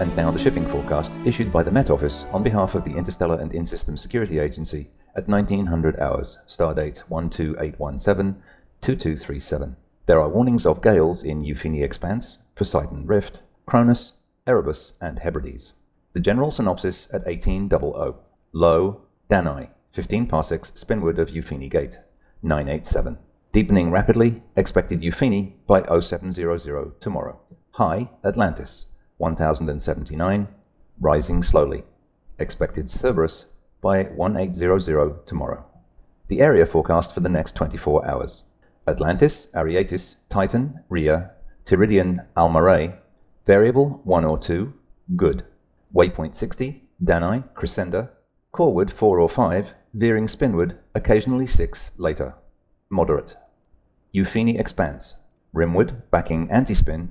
and now the shipping forecast issued by the Met Office on behalf of the Interstellar and In-System Security Agency at 1900 hours, stardate 12817-2237. There are warnings of gales in Euphini Expanse, Poseidon Rift, Cronus, Erebus, and Hebrides. The general synopsis at 1800. Low, Danai, 15 parsecs spinward of Euphini Gate, 987. Deepening rapidly, expected Euphini by 0700 tomorrow. High, Atlantis, 1079, rising slowly. Expected Cerberus by 1800 tomorrow. The area forecast for the next 24 hours. Atlantis, Ariatis, Titan, Rhea, Tiridian, Almarae, variable 1 or 2, good. Waypoint 60, Danai, Crescenda, Coreward 4 or 5, veering spinward, occasionally 6 later. Moderate. Euphini expanse. Rimward, backing antispin,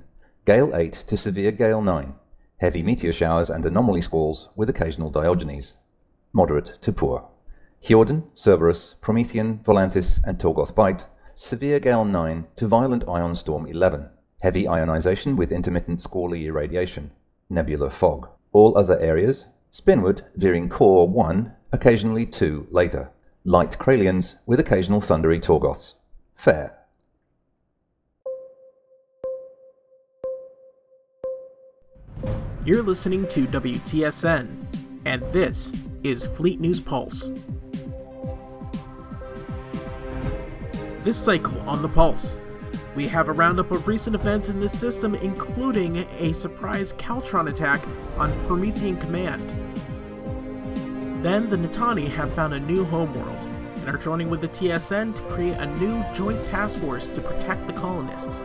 gale 8 to severe gale 9. Heavy meteor showers and anomaly squalls with occasional Diogenes. Moderate to poor. Hiordan, Cerberus, Promethean, Volantis, and Torgoth Bight, severe gale 9 to violent ion storm 11. Heavy ionization with intermittent squally irradiation. Nebular fog. All other areas, spinward, veering core 1, occasionally 2 later. Light Kralians with occasional thundery Torgoths. Fair. You're listening to WTSN, and this is Fleet News Pulse. This cycle on the Pulse, we have a roundup of recent events in this system, including a surprise Caltron attack on Promethean Command. Then the Natani have found a new homeworld and are joining with the TSN to create a new joint task force to protect the colonists.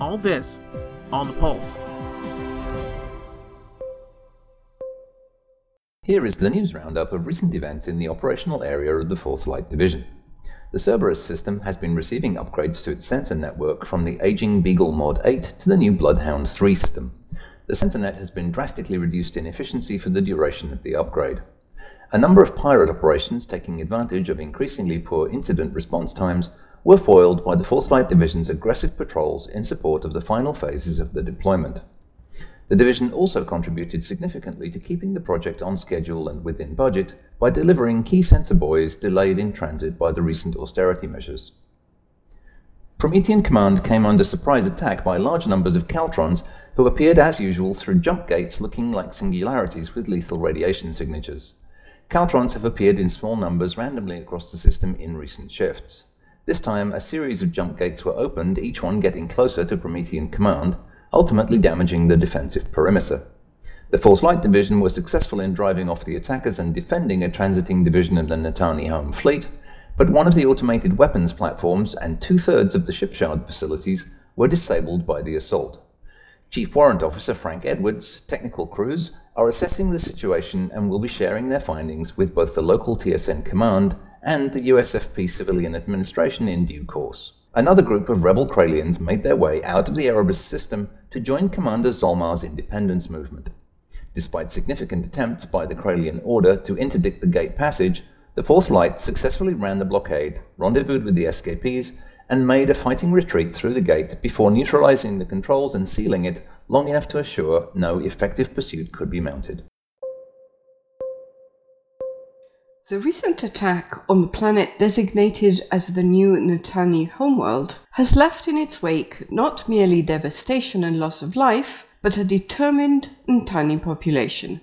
All this on the Pulse. Here is the news roundup of recent events in the operational area of the 4th Light Division. The Cerberus system has been receiving upgrades to its sensor network from the aging Beagle Mod 8 to the new Bloodhound 3 system. The sensor net has been drastically reduced in efficiency for the duration of the upgrade. A number of pirate operations taking advantage of increasingly poor incident response times were foiled by the 4th Light Division's aggressive patrols in support of the final phases of the deployment. The division also contributed significantly to keeping the project on schedule and within budget by delivering key sensor buoys delayed in transit by the recent austerity measures. Promethean Command came under surprise attack by large numbers of Caltrons who appeared as usual through jump gates looking like singularities with lethal radiation signatures. Caltrons have appeared in small numbers randomly across the system in recent shifts. This time, a series of jump gates were opened, each one getting closer to Promethean Command, ultimately damaging the defensive perimeter. The 4th Light Division were successful in driving off the attackers and defending a transiting division of the Natani home fleet, but one of the automated weapons platforms and two-thirds of the shipyard facilities were disabled by the assault. Chief Warrant Officer Frank Edwards' technical crews are assessing the situation and will be sharing their findings with both the local TSN command and the USFP civilian administration in due course. Another group of rebel Kralians made their way out of the Erebus system to join Commander Zolmar's independence movement. Despite significant attempts by the Kralian Order to interdict the gate passage, the Fourth Light successfully ran the blockade, rendezvoused with the escapees, and made a fighting retreat through the gate before neutralizing the controls and sealing it long enough to assure no effective pursuit could be mounted. The recent attack on the planet designated as the new Natani homeworld has left in its wake not merely devastation and loss of life, but a determined Natani population.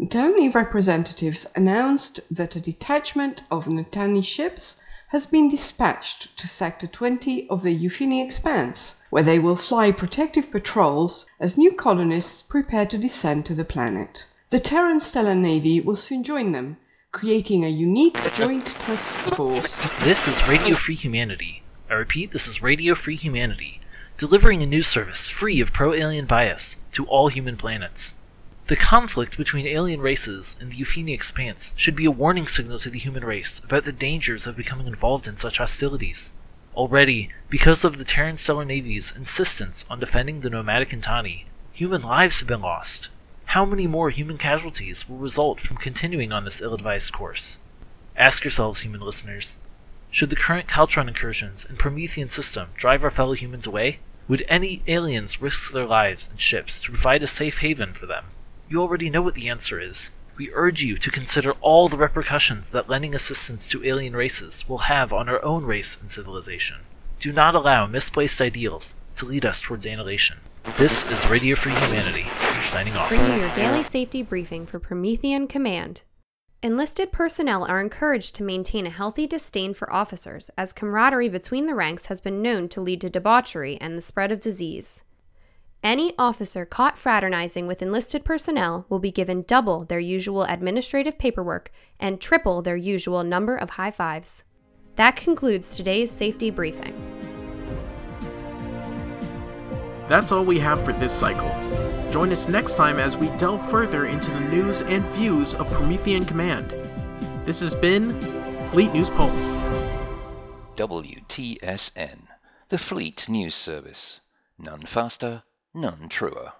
Natani representatives announced that a detachment of Natani ships has been dispatched to Sector 20 of the Euphini Expanse, where they will fly protective patrols as new colonists prepare to descend to the planet. The Terran Stellar Navy will soon join them, creating a unique joint task force. This is Radio Free Humanity. I repeat, this is Radio Free Humanity, delivering a news service free of pro alien bias to all human planets. The conflict between alien races and the Euphini Expanse should be a warning signal to the human race about the dangers of becoming involved in such hostilities. Already, because of the Terran Stellar Navy's insistence on defending the nomadic Natani, human lives have been lost. How many more human casualties will result from continuing on this ill advised course? Ask yourselves, human listeners. Should the current Caltron incursions and Promethean system drive our fellow humans away? Would any aliens risk their lives and ships to provide a safe haven for them? You already know what the answer is. We urge you to consider all the repercussions that lending assistance to alien races will have on our own race and civilization. Do not allow misplaced ideals to lead us towards annihilation. This is Radio Free Humanity, signing off. Bringing your daily safety briefing for Promethean Command. Enlisted personnel are encouraged to maintain a healthy disdain for officers, as camaraderie between the ranks has been known to lead to debauchery and the spread of disease. Any officer caught fraternizing with enlisted personnel will be given double their usual administrative paperwork and triple their usual number of high fives. That concludes today's safety briefing. That's all we have for this cycle. Join us next time as we delve further into the news and views of Promethean Command. This has been Fleet News Pulse. WTSN, the Fleet News Service. None faster, none truer.